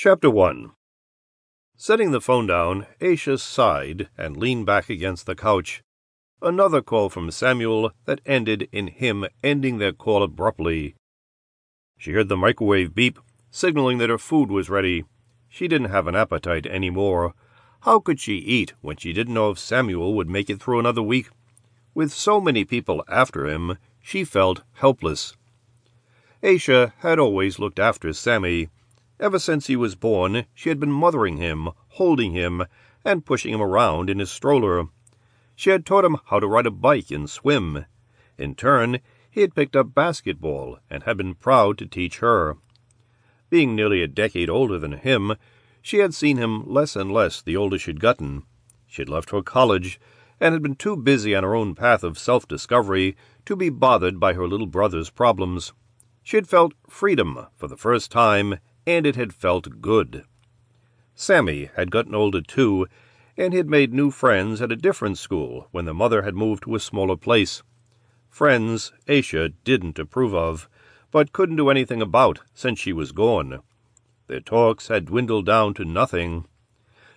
Chapter 1 Setting the phone down, Aisha sighed and leaned back against the couch. Another call from Samuel that ended in him ending their call abruptly. She heard the microwave beep, signaling that her food was ready. She didn't have an appetite any more. How could she eat when she didn't know if Samuel would make it through another week? With so many people after him, she felt helpless. Aisha had always looked after Sammy. Ever since he was born, she had been mothering him, holding him, and pushing him around in his stroller. She had taught him how to ride a bike and swim. In turn, he had picked up basketball and had been proud to teach her. Being nearly a decade older than him, she had seen him less and less the older she'd gotten. She had left for college and had been too busy on her own path of self discovery to be bothered by her little brother's problems. She had felt freedom for the first time and it had felt good. Sammy had gotten older too, and had made new friends at a different school when the mother had moved to a smaller place. Friends Aisha didn't approve of, but couldn't do anything about since she was gone. Their talks had dwindled down to nothing.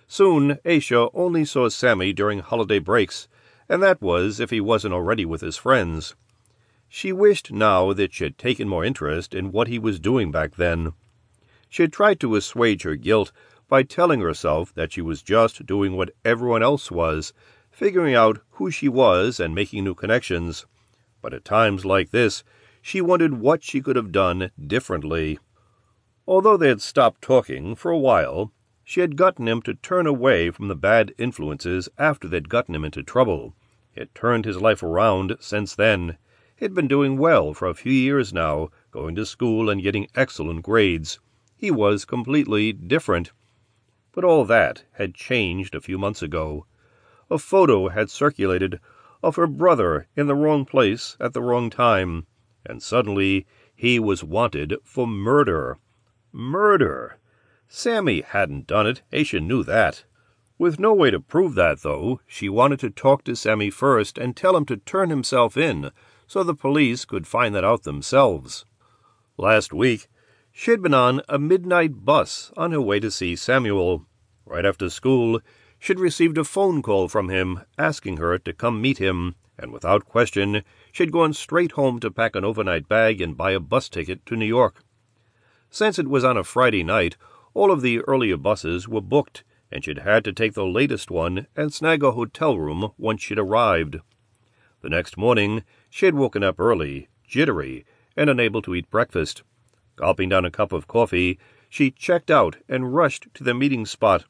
Soon Aisha only saw Sammy during holiday breaks, and that was if he wasn't already with his friends. She wished now that she had taken more interest in what he was doing back then. She had tried to assuage her guilt by telling herself that she was just doing what everyone else was, figuring out who she was and making new connections. But at times like this, she wondered what she could have done differently. Although they had stopped talking for a while, she had gotten him to turn away from the bad influences after they'd gotten him into trouble. It turned his life around since then. He'd been doing well for a few years now, going to school and getting excellent grades. He was completely different. But all that had changed a few months ago. A photo had circulated of her brother in the wrong place at the wrong time, and suddenly he was wanted for murder. Murder! Sammy hadn't done it, Aisha knew that. With no way to prove that, though, she wanted to talk to Sammy first and tell him to turn himself in so the police could find that out themselves. Last week, she had been on a midnight bus on her way to see Samuel. Right after school, she had received a phone call from him asking her to come meet him, and without question, she had gone straight home to pack an overnight bag and buy a bus ticket to New York. Since it was on a Friday night, all of the earlier buses were booked, and she'd had to take the latest one and snag a hotel room once she'd arrived. The next morning, she had woken up early, jittery, and unable to eat breakfast. Gulping down a cup of coffee, she checked out and rushed to the meeting spot.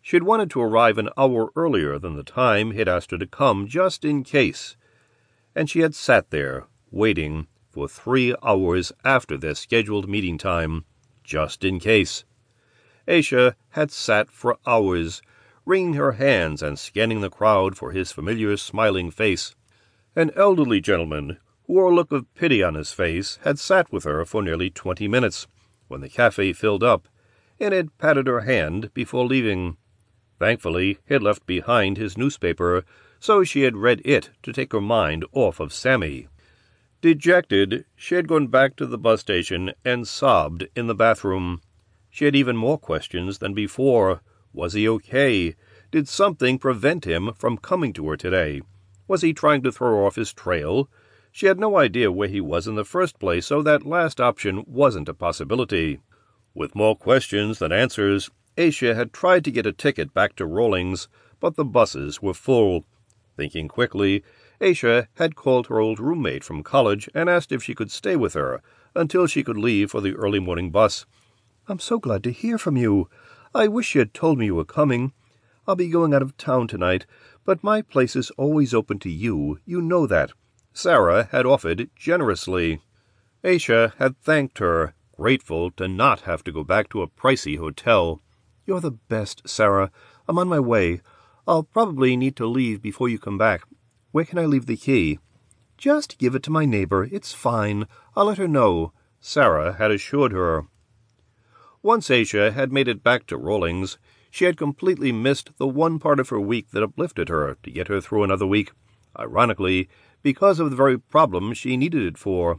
She had wanted to arrive an hour earlier than the time he had asked her to come, just in case. And she had sat there, waiting, for three hours after their scheduled meeting time, just in case. Aisha had sat for hours, wringing her hands and scanning the crowd for his familiar smiling face. An elderly gentleman who wore a look of pity on his face, had sat with her for nearly twenty minutes, when the cafe filled up, and had patted her hand before leaving. Thankfully, he had left behind his newspaper, so she had read it to take her mind off of Sammy. Dejected, she had gone back to the bus station and sobbed in the bathroom. She had even more questions than before. Was he okay? Did something prevent him from coming to her today? Was he trying to throw off his trail? She had no idea where he was in the first place, so that last option wasn't a possibility. With more questions than answers, Aisha had tried to get a ticket back to Rawlings, but the buses were full. Thinking quickly, Aisha had called her old roommate from college and asked if she could stay with her until she could leave for the early morning bus. I'm so glad to hear from you. I wish you had told me you were coming. I'll be going out of town tonight, but my place is always open to you. You know that. Sarah had offered generously. Aisha had thanked her, grateful to not have to go back to a pricey hotel. You're the best, Sarah. I'm on my way. I'll probably need to leave before you come back. Where can I leave the key? Just give it to my neighbor. It's fine. I'll let her know, Sarah had assured her. Once Aisha had made it back to Rawlings, she had completely missed the one part of her week that uplifted her to get her through another week. Ironically, because of the very problem she needed it for.